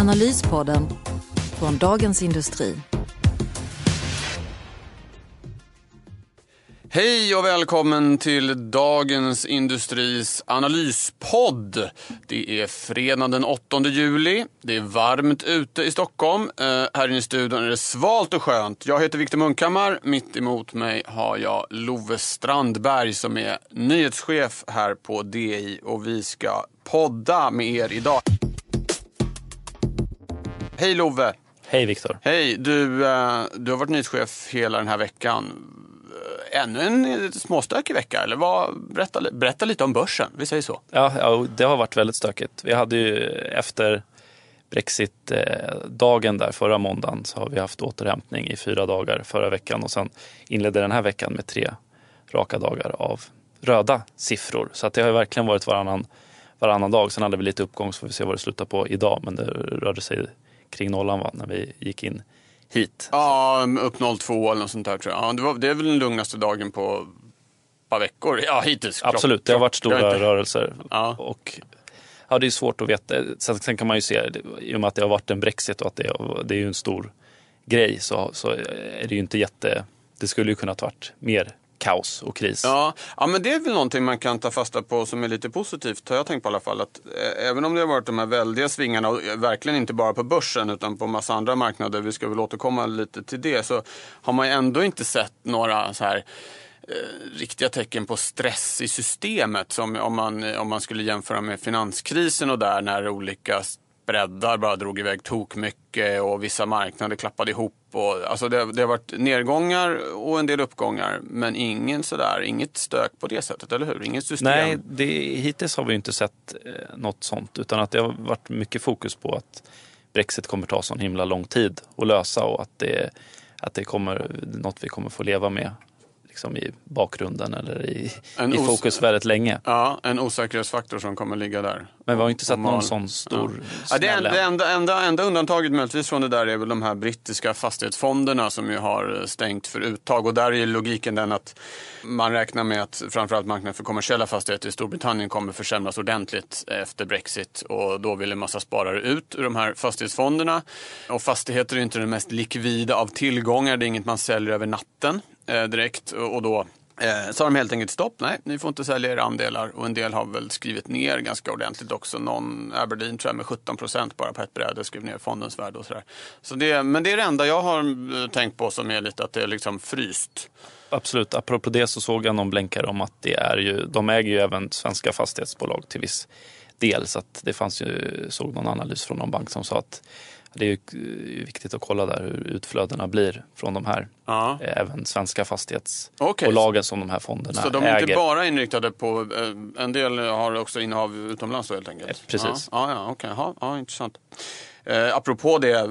Analyspodden från Dagens Industri. Hej och välkommen till Dagens Industris analyspodd. Det är fredag den 8 juli. Det är varmt ute i Stockholm. Eh, här inne i studion är det svalt och skönt. Jag heter Viktor Munkhammar. Mitt emot mig har jag Love Strandberg som är nyhetschef här på DI och vi ska podda med er idag. Hej Love! Hej Viktor. Hej! Du, eh, du har varit nyhetschef hela den här veckan. Eh, Ännu en småstökig vecka, eller vad? Berätta, berätta lite om börsen, vi säger så. Ja, ja, det har varit väldigt stökigt. Vi hade ju efter Brexit-dagen där förra måndagen så har vi haft återhämtning i fyra dagar förra veckan och sen inledde den här veckan med tre raka dagar av röda siffror. Så att det har verkligen varit varannan, varannan dag. Sen hade vi lite uppgång så får vi se vad det slutar på idag. Men det rörde sig kring nollan va, när vi gick in hit. Ja, upp 02 eller något sånt där tror jag. Ja, det, var, det är väl den lugnaste dagen på ett par veckor, ja hittills. Absolut, det har varit stora rörelser. Ja. Och, ja, det är svårt att veta. Sen, sen kan man ju se, i och med att det har varit en Brexit och att det, det är ju en stor grej så, så är det ju inte jätte... Det skulle ju kunnat varit mer kaos och kris. Ja, ja, men det är väl någonting man kan ta fasta på som är lite positivt, har jag tänkt på i alla fall. Att, eh, även om det har varit de här väldiga svingarna, och eh, verkligen inte bara på börsen utan på massa andra marknader, vi ska väl återkomma lite till det, så har man ju ändå inte sett några så här eh, riktiga tecken på stress i systemet. Som om man, om man skulle jämföra med finanskrisen och där när olika spreadar bara drog iväg tok mycket och vissa marknader klappade ihop. Och, alltså det, det har varit nedgångar och en del uppgångar men ingen sådär, inget stök på det sättet, eller hur? Inget system. Nej, det, hittills har vi inte sett eh, något sånt utan att det har varit mycket fokus på att Brexit kommer ta sån himla lång tid att lösa och att det, att det kommer något vi kommer få leva med liksom i bakgrunden eller i, En i fokus väldigt länge. Ja, en osäkerhetsfaktor som kommer ligga där. Men vi har inte sett Och mal- någon sån stor Ja, det, smäll en- än. det enda, enda, enda undantaget möjligtvis från det där är väl de här brittiska fastighetsfonderna som ju har stängt för uttag. Och där är logiken den att man räknar med att framförallt marknaden för kommersiella fastigheter i Storbritannien kommer försämras ordentligt efter Brexit. Och då vill en massa sparare ut ur de här fastighetsfonderna. Och fastigheter är inte den mest likvida av tillgångar. Det är inget man säljer över natten Eh, direkt. Och, då Eh, de helt enkelt stopp. Nej, ni får inte sälja era andelar. Och en del har väl skrivit ner ganska ordentligt också. Någon Aberdeen tror jag med 17 procent bara på ett bräde skrev ner fondens värde och sådär. Så det, men det är det enda jag har eh, tänkt på som är lite att det är liksom fryst. Absolut, apropå det så såg jag någon blänkare om att det är ju, de äger ju även svenska fastighetsbolag till viss del. Så att det fanns ju, såg någon analys från någon bank som sa att det är ju viktigt att kolla där hur utflödena blir från de här, Ja. eh, även svenska fastighetsbolagen Okej, som de här fonderna Så de är äger. inte bara inriktade på, eh, en del har också innehav utomlands då helt enkelt? Eh, precis. Ja, ja, okej. Ja, ja, intressant. Eh, apropå det,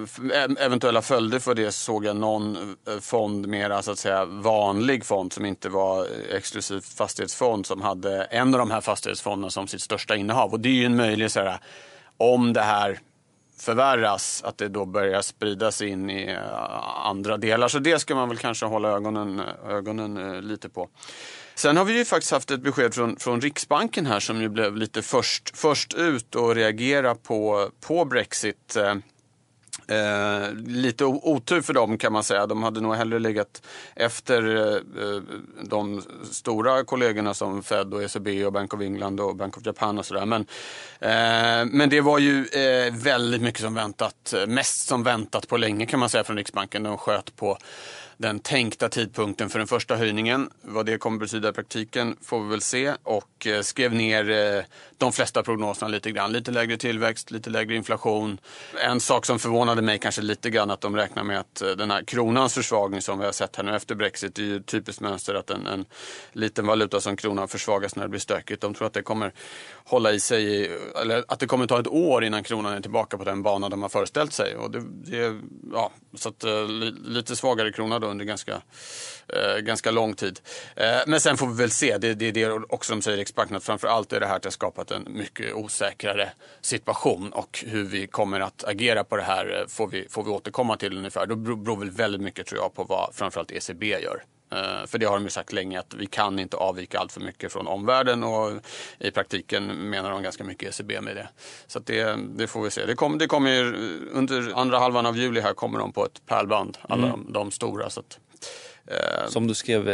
eventuella följder för det såg jag någon fond, mera så att säga vanlig fond som inte var exklusiv fastighetsfond som hade en av de här fastighetsfonderna som sitt största innehav. Och det är ju en möjlighet så här, om det här förvärras, att det då börjar spridas in i eh, andra delar. Så det ska man väl kanske hålla ögonen, ögonen eh, lite på. Sen har vi ju faktiskt haft ett besked från, från Riksbanken här som ju blev lite först, först ut och reagera på, på Brexit. Eh, Eh, lite otur för dem kan man säga. De hade nog hellre legat efter eh, eh de stora kollegorna som Fed och ECB och Bank of England och Bank of Japan och sådär. Men, eh, men det var ju eh, väldigt mycket som väntat, eh, mest som väntat på länge kan man säga från Riksbanken. De sköt på den tänkta tidpunkten för den första höjningen. Vad det kommer betyda i praktiken får vi väl se och eh, skrev ner eh, de flesta prognoserna lite grann. Lite lägre tillväxt, lite lägre inflation. En sak som förvånade mig kanske lite grann att de räknar med att eh, den här kronans försvagning som vi har sett här nu efter Brexit, det är ju ett typiskt mönster att en, en liten valuta som kronan försvagas när det blir stökigt. De tror att det kommer hålla i sig, eller att det kommer ta ett år innan kronan är tillbaka på den bana de har föreställt sig. Och det, det ja, så att, lite svagare krona då under ganska, eh, ganska lång tid. Eh, men sen får vi väl se, det, det är det också de säger i Riksbanken, att framför allt är det här att det har skapat en mycket osäkrare situation och hur vi kommer att agera på det här eh, får vi, får vi återkomma till ungefär. Då beror väl väldigt mycket tror jag på vad framförallt ECB gör. Eh, för det har de ju sagt länge att vi kan inte avvika allt för mycket från omvärlden och i praktiken menar de ganska mycket ECB med det. Så det, det, får vi se. Det kommer, det kommer under andra halvan av juli här kommer de på ett pärlband, alla mm. de, de, stora. Så att, eh. Som du skrev,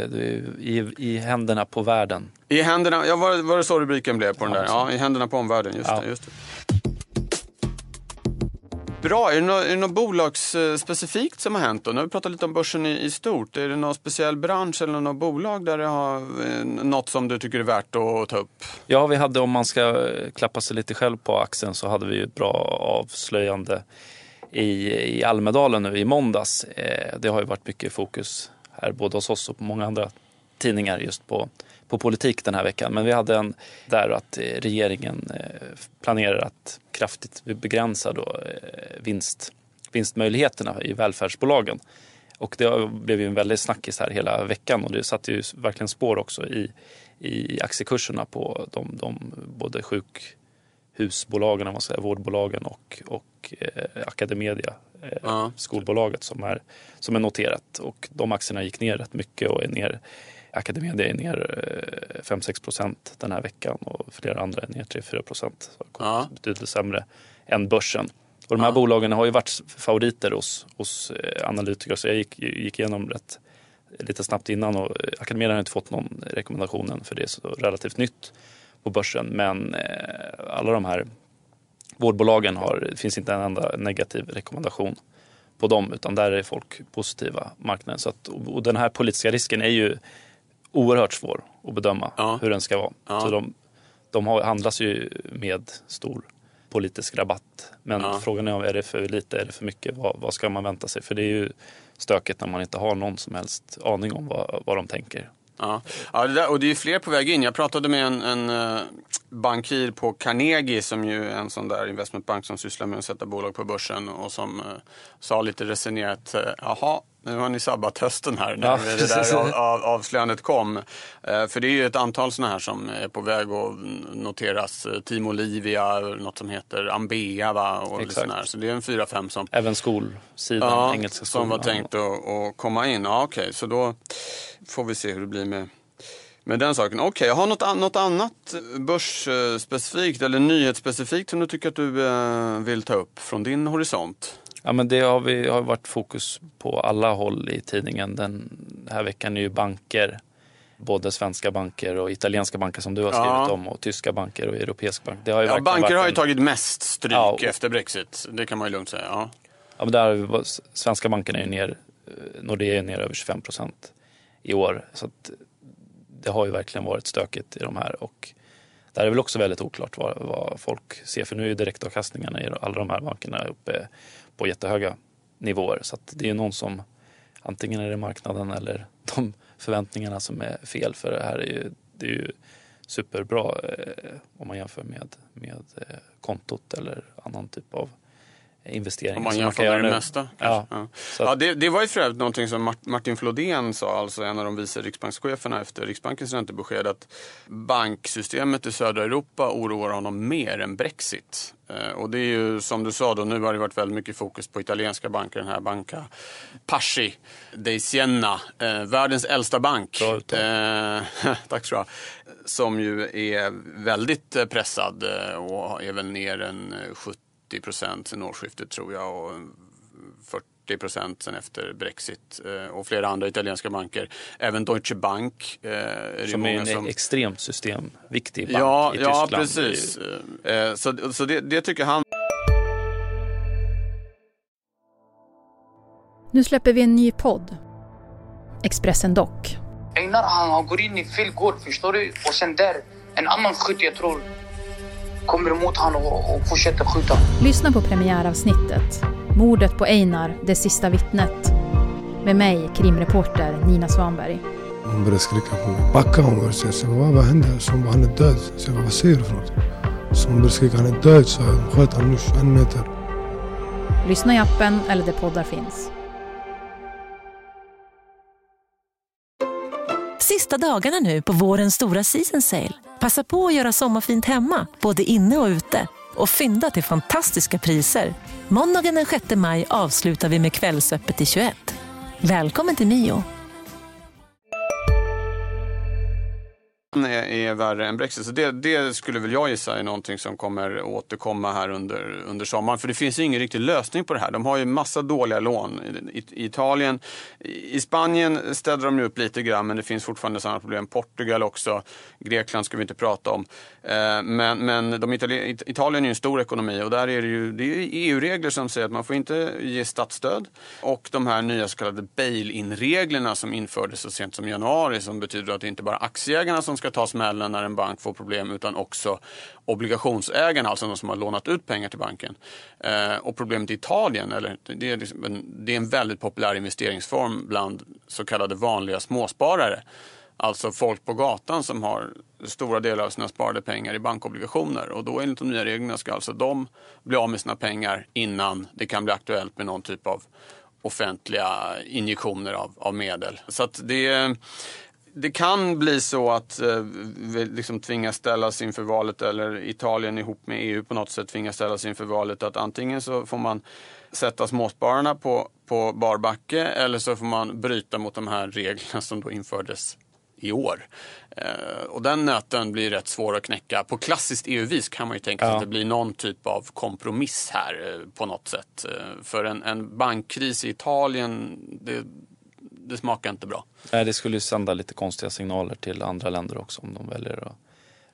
i, i händerna på världen. I händerna, ja var, var det så rubriken blev på den där? Ja, i händerna på omvärlden, just ja. det. Just det. Bra. Är det något, är det något bolagsspecifikt eh, som har hänt? Då? Nu har vi pratat lite om börsen i, i, stort. Är det någon speciell bransch eller något bolag där det har eh, något som du tycker är värt att ta upp? Ja, vi hade om man ska eh, klappa sig lite själv på axeln så hade vi ett bra avslöjande i, i Almedalen nu i måndags. Det har ju varit mycket fokus här både hos oss och på många andra tidningar just på på politik den här veckan. Men vi hade en där att eh, regeringen eh, planerar att kraftigt begränsa då eh, vinst, vinstmöjligheterna i välfärdsbolagen. Och det blev ju en väldig snackis här hela veckan och det satte ju verkligen spår också i, i aktiekurserna på de, de både sjukhusbolagen, man säger, vårdbolagen och, och eh, Academedia, eh, uh. skolbolaget som är, som är noterat. Och de aktierna gick ner rätt mycket och är ner Academedia är ner 5-6 eh, procent den här veckan och flera andra är ner 3-4 procent. Ja. Betydligt sämre än börsen. Och de här ja. bolagen har ju varit favoriter hos, hos eh, analytiker så jag gick, gick igenom rätt lite snabbt innan och eh, Academedia har inte fått någon rekommendation än för det är så relativt nytt på börsen. Men alla de här vårdbolagen har, det finns inte en enda negativ rekommendation på dem utan där är folk positiva marknaden. Så att, och den här politiska risken är ju oerhört svår att bedöma ja. hur den ska vara. Ja. Så de, de har, handlas ju med stor politisk rabatt. Men ja. frågan är, är det för lite, är det för mycket? Vad, vad, ska man vänta sig? För det är ju stökigt när man inte har någon som helst aning om vad, vad de tänker. Ja, ja det där, och det är fler på väg in. Jag pratade med en, en uh, bankir på Carnegie som ju är en sån där investmentbank som sysslar med att sätta bolag på börsen och som uh, sa lite resonerat, uh, jaha, nu har ni sabbat hösten här när ja, det där av, av, avslöjandet kom. Eh, för det är ju ett antal sådana här som är på väg att noteras. Team Olivia, något som heter Ambea va? Och Exakt. Så det är en fyra, fem som... Även skolsidan, ja, engelska skolan. Som var tänkt att, att komma in. Ja, Okej, okay. så då får vi se hur det blir med med den saken. Okej, okay, jag har något, något annat börsspecifikt eller nyhetsspecifikt som du tycker att du eh, vill ta upp från din horisont? Ja, men det har, vi, har varit fokus på alla håll i tidningen. Den här veckan är ju banker, både svenska banker och italienska banker som du har skrivit ja. om och tyska banker och europeiska banker. Det har ju ja, banker har ju tagit mest stryk ja, efter Brexit, det kan man ju lugnt säga. Ja. Ja, men där, svenska bankerna är ner, eh, Nordea är ner över 25 procent i år. Så det har ju verkligen varit stökigt i de här. Och där är det väl också väldigt oklart vad, vad folk ser. För nu är ju direktavkastningarna i alla de här bankerna uppe på jättehöga nivåer. Så det är någon som antingen är det marknaden eller de förväntningarna som är fel. För det här är ju, det är ju superbra eh, om man jämför med, med eh, kontot eller annan typ av investeringar. Om man jämför med det mesta. Ja. Ja. ja det, det, var ju för övrigt någonting som Martin Flodén sa, alltså en av de vice riksbankscheferna efter Riksbankens räntebesked, att banksystemet i södra Europa oroar honom mer än Brexit. Eh, och det är ju som du sa då, nu har det varit väldigt mycket fokus på italienska banker, den här Banca Pasci dei Siena, eh, världens äldsta bank. Eh, tack så Som ju är väldigt eh, pressad eh, och är väl ner en 70 80 procent sen årsskiftet tror jag och 40 procent sen efter Brexit eh, och flera andra italienska banker. Även Deutsche Bank. Eh, är som är en som... extremt systemviktig bank ja, i Tyskland. Ja, precis. Eh, så så det, det tycker han. Nu släpper vi en ny podd. Expressen Dock. Einar han, han går in i fel gård, förstår du? Och sen där, en annan skytt jag tror kommer emot honom och, och fortsätter skjuta. Lyssna på premiäravsnittet. Mordet på Einar, det sista vittnet. Med mig, krimreporter Nina Svanberg. Hon började skrika på mig. Backa hon började säga. Så vad, vad hände? Så hon bara, han är död. Så jag bara, vad säger du för något? Så hon började skrika, han är död. Så jag sköt honom nu 21 meter. Lyssna i appen eller där poddar finns. Sista dagarna nu på vårens stora season sale. Passa på att göra sommarfint hemma, både inne och ute. Och fynda till fantastiska priser. Måndagen den 6 maj avslutar vi med Kvällsöppet i 21. Välkommen till Mio. Är, är värre än Brexit. Så det, det skulle väl jag gissa är någonting som kommer återkomma här under, under sommaren. För det finns ju ingen riktig lösning på det här. De har ju massa dåliga lån i, i Italien. I, Spanien städar de ju upp lite grann men det finns fortfarande samma problem. Portugal också. Grekland ska vi inte prata om. Eh, men men de Itali Italien är ju en stor ekonomi och där är det ju EU-regler e som säger att man får inte ge statsstöd. Och de här nya så kallade bail-in-reglerna som infördes så sent som i januari som betyder att det inte bara aktieägarna som ska ska ta smällen när en bank får problem utan också obligationsägarna, alltså de som har lånat ut pengar till banken. Eh, och problemet i Italien, eller, det, är liksom en, det är en väldigt populär investeringsform bland så kallade vanliga småsparare. Alltså folk på gatan som har stora delar av sina sparade pengar i bankobligationer. Och då enligt de nya reglerna ska alltså de bli av med sina pengar innan det kan bli aktuellt med någon typ av offentliga injektioner av, av medel. Så att det, det kan bli så att eh, vi liksom tvingas ställas inför valet eller Italien ihop med EU på något sätt tvingas ställas inför valet att antingen så får man sätta småspararna på, på barbacke eller så får man bryta mot de här reglerna som då infördes i år. Eh, och den nöten blir rätt svår att knäcka. På klassiskt EU-vis kan man ju tänka sig ja. att det blir någon typ av kompromiss här eh, på något sätt. För en, en bankkris i Italien, det, det smakar inte bra. Nej, det skulle ju sända lite konstiga signaler till andra länder också om de väljer att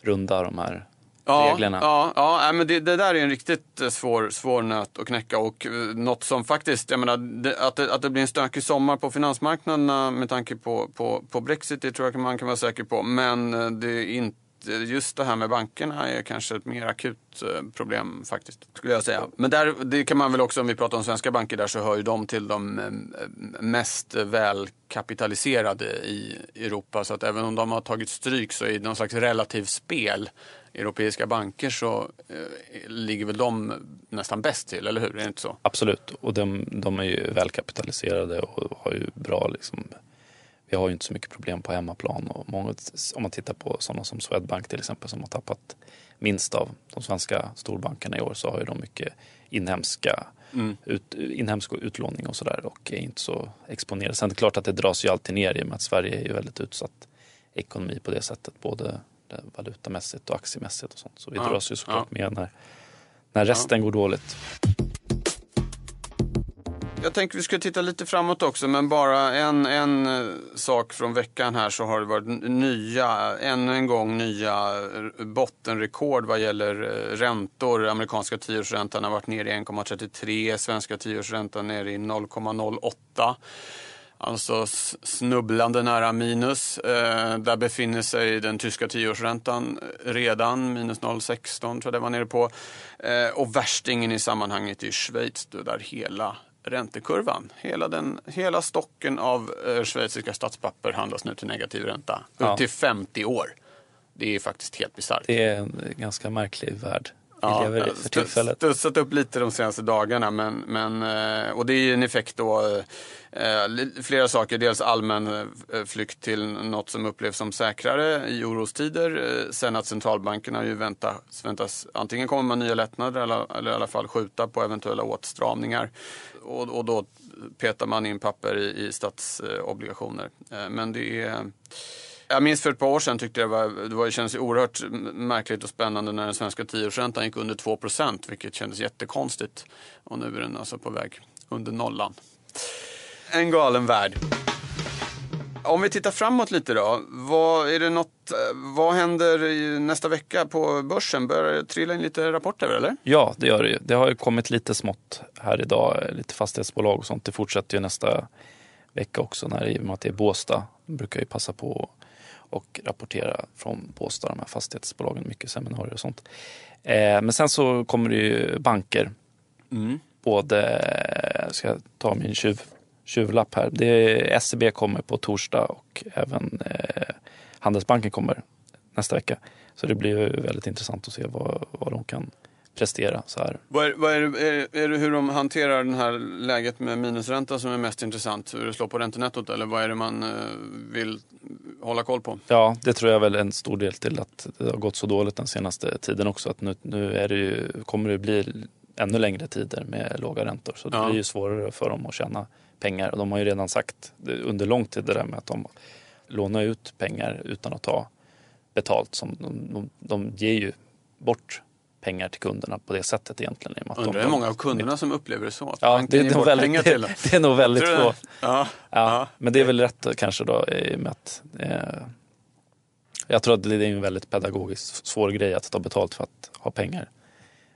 runda de här ja, reglerna. Ja, ja men det, det, där är en riktigt svår, svår nöt att knäcka och något som faktiskt, jag menar, det, att, det, att det blir en stökig sommar på finansmarknaderna med tanke på, på, på Brexit, det tror jag man kan vara säker på. Men det är inte just det här med bankerna är kanske ett mer akut eh, problem faktiskt. Skulle jag säga. Men där, det kan man väl också, om vi pratar om svenska banker där, så hör ju de till de eh, mest välkapitaliserade i Europa. Så att även om de har tagit stryk så i någon slags relativt spel europeiska banker så eh, ligger väl de nästan bäst till, eller hur? Är det inte så? Absolut, och de, de är ju välkapitaliserade och har ju bra liksom, vi har ju inte så mycket problem på hemmaplan. Och många, om man tittar på sådana som Swedbank till exempel som har tappat minst av de svenska storbankerna i år så har ju de mycket inhemska mm. ut, inhemsk utlåning och sådär och är inte så exponerade. Sen är det klart att det dras ju alltid ner i och med att Sverige är ju väldigt utsatt ekonomi på det sättet. Både valutamässigt och aktiemässigt och sånt. Så vi ja, dras ju såklart ja. med när, när resten ja. går dåligt. Jag tänker vi ska titta lite framåt också, men bara en, en eh, sak från veckan här så har det varit nya, ännu en gång nya eh, bottenrekord vad gäller eh, räntor. Amerikanska tioårsräntan har varit nere i 1,33, svenska tioårsräntan nere i 0,08. Alltså snubblande nära minus. Eh, där befinner sig den tyska tioårsräntan redan, minus 0,16 tror jag det var nere på. Eh, och värstingen i sammanhanget är Schweiz där hela räntekurvan. Hela, den, hela stocken av eh, schweiziska statspapper handlas nu till negativ ränta. Ja. Upp till 50 år. Det är faktiskt helt bisarrt. Det är en ganska märklig värld. Ja, för tillfället. studsat upp lite de senaste dagarna. Men, men, eh, och det är en effekt då, eh, flera saker. Dels allmän eh, flykt till något som upplevs som säkrare i orostider. Sen att centralbankerna ju väntas, väntas antingen komma med nya lättnader eller, eller i alla fall skjuta på eventuella åtstramningar. Och, och då petar man in papper i, i statsobligationer. Men det är jag minns för ett par år sedan tyckte jag det, var, det, var, det kändes oerhört märkligt och spännande när den svenska tioårsräntan gick under 2% vilket kändes jättekonstigt. Och nu är den alltså på väg under nollan. En galen värld. Om vi tittar framåt lite då. Vad, är det något, vad händer nästa vecka på börsen? Börjar det trilla in lite rapporter eller? Ja, det gör det ju. Det har ju kommit lite smått här idag. Lite fastighetsbolag och sånt. Det fortsätter ju nästa vecka också när, i och med att det är Båstad. De brukar ju passa på och rapportera från Båstad, de här fastighetsbolagen, mycket seminarier och sånt. Eh, men sen så kommer det ju banker. Mm. Både, ska jag ta min tjuv, tjuvlapp här. Det är, SEB kommer på torsdag och även eh, Handelsbanken kommer nästa vecka. Så det blir väldigt intressant att se vad, vad de kan prestera så här. Vad är, vad är, är, är det hur de hanterar det här läget med minusränta som är mest intressant? Hur det slår på räntenettot eller vad är det man eh, vill hålla koll på? Ja, det tror jag väl en stor del till att det har gått så dåligt den senaste tiden också. Att nu, nu är det ju, kommer det bli ännu längre tider med låga räntor. Så det Ja. blir ju svårare för dem att tjäna pengar. Och de har ju redan sagt under lång tid det där med att de lånar ut pengar utan att ta betalt. Som de, de, de ger ju bort pengar till kunderna på det sättet egentligen. i Undrar de- hur många av kunderna som upplever det så? Att Ja, det, är nog väldigt, det, det är nog väldigt få. Ja, Ja, men det är väl rätt kanske då i och med att eh, jag tror att det är en väldigt pedagogiskt svår grej att ta betalt för att ha pengar.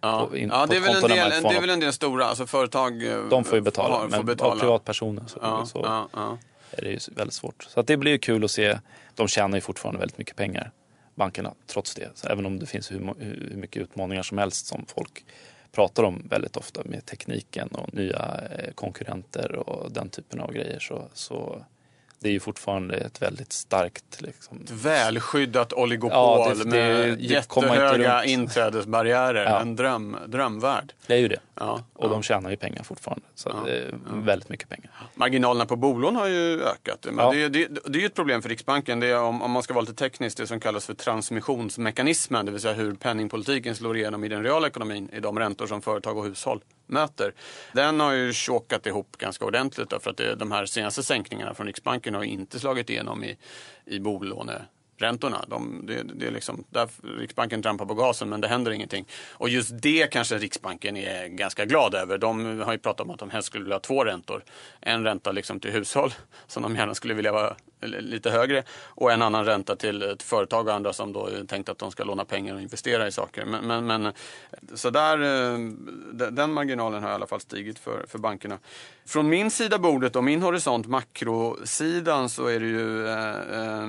Ja, på- in- ja det, är väl en del, får det är väl en del stora, alltså företag eh, De får ju betala, får men betala. av privatpersoner så, Ja, så ja, ja. är det ju väldigt svårt. Så det blir ju kul att se. De tjänar ju fortfarande väldigt mycket pengar, bankerna, trots det. Så även om det finns hur, hur mycket utmaningar som helst som folk pratar om väldigt ofta med tekniken och nya eh, konkurrenter och den typen av grejer så, så det är ju fortfarande ett väldigt starkt liksom, Ett välskyddat oligopol Ja, det- det- med det jättehöga inträdesbarriärer. Ja. En dröm, drömvärld. Det är ju det. Ja, Och de tjänar ju pengar fortfarande. Så väldigt mycket pengar. Marginalerna på bolån har ju ökat. Men det, det, det är ju ett problem för Riksbanken. Det är, om, om man ska vara lite teknisk, det som kallas för transmissionsmekanismen. Det vill säga hur penningpolitiken slår igenom i den reala ekonomin i de räntor som företag och hushåll möter. Den har ju tjockat ihop ganska ordentligt för att det, de här senaste sänkningarna från Riksbanken har inte slagit igenom i, i bolåneräntorna. De, det, det är liksom, där Riksbanken trampar på gasen men det händer ingenting. Och just det kanske Riksbanken är ganska glad över. De har ju pratat om att de helst skulle vilja ha två räntor. En ränta liksom till hushåll som de gärna skulle vilja vara lite högre och en annan ränta till ett företag och andra som då tänkt att de ska låna pengar och investera i saker. Men, men, men så där, eh, den marginalen har i alla fall stigit för, för bankerna. Från min sida bordet och min horisont, makrosidan, så är det ju eh, eh,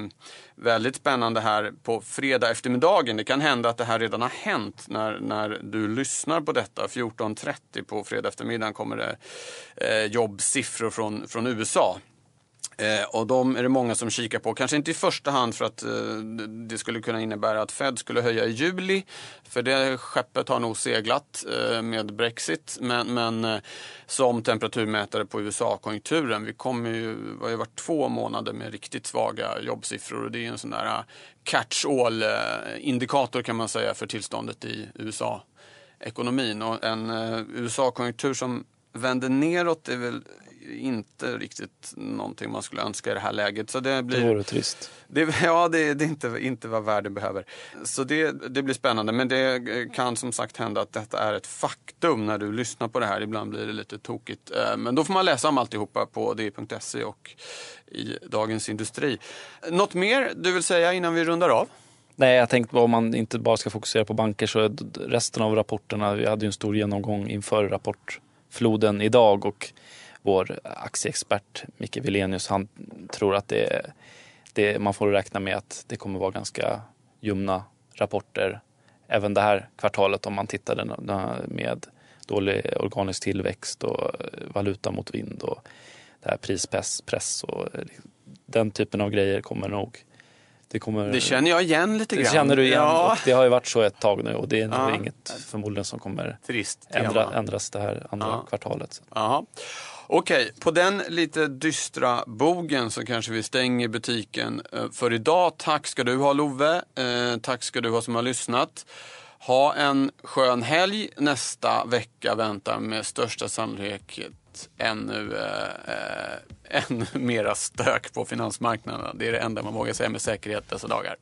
väldigt spännande här på fredag eftermiddagen. Det kan hända att det här redan har hänt när, när du lyssnar på detta. 14.30 på fredag eftermiddagen kommer det eh, jobbsiffror från, från USA. Eh, och de är det många som kikar på. Kanske inte i första hand för att eh, det skulle kunna innebära att Fed skulle höja i juli. För det skeppet har nog seglat eh, med Brexit. Men, men eh, som temperaturmätare på USA-konjunkturen. Vi kommer ju, det har ju varit två månader med riktigt svaga jobbsiffror. Och det är en sån där eh, catch-all-indikator eh, kan man säga för tillståndet i USA-ekonomin. Och en eh, USA-konjunktur som vänder neråt är väl inte riktigt någonting man skulle önska i det här läget. Så det blir... Det vore trist. Det, ja, det, det är inte, inte vad världen behöver. Så det, det blir spännande. Men det kan som sagt hända att detta är ett faktum när du lyssnar på det här. Ibland blir det lite tokigt. Eh, Men då får man läsa om alltihopa på di.se och i Dagens Industri. Något mer du vill säga innan vi rundar av? Nej, jag tänkte bara om man inte bara ska fokusera på banker så resten av rapporterna, vi hade ju en stor genomgång inför rapportfloden idag och vår aktieexpert Micke Wilenius, han tror att det, det, man får räkna med att det kommer vara ganska ljumna rapporter även det här kvartalet om man tittar med dålig organisk tillväxt och valuta mot vind och det här prispress press och den typen av grejer kommer nog det, kommer, Det känner jag igen lite det grann. känner du igen. Ja, det har ju varit så ett tag nu och det är Ja. inget förmodligen som kommer trist ändra, ändras det här andra Ja. kvartalet. Jaha. Okej, på den lite dystra bogen så kanske vi stänger butiken eh, för idag. Tack ska du ha Love. Eh, tack ska du ha som har lyssnat. Ha en skön helg. Nästa vecka väntar med största sannolikhet ännu, eh, eh ännu mera stök på finansmarknaderna. Det är det enda man vågar säga med säkerhet dessa dagar.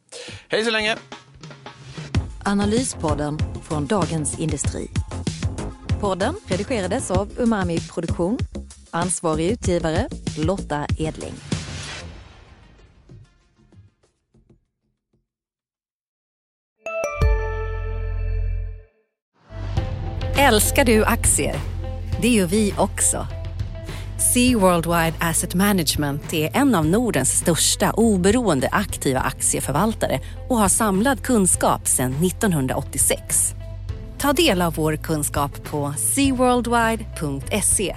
Hej så länge! Analyspodden från Dagens Industri. Podden redigerades av Umami Produktion. Ansvarig utgivare Lotta Edling. Älskar du aktier? Det gör vi också. Sea Worldwide Asset Management är en av Nordens största oberoende aktiva aktieförvaltare och har samlad kunskap sedan 1986. Ta del av vår kunskap på seaworldwide.se.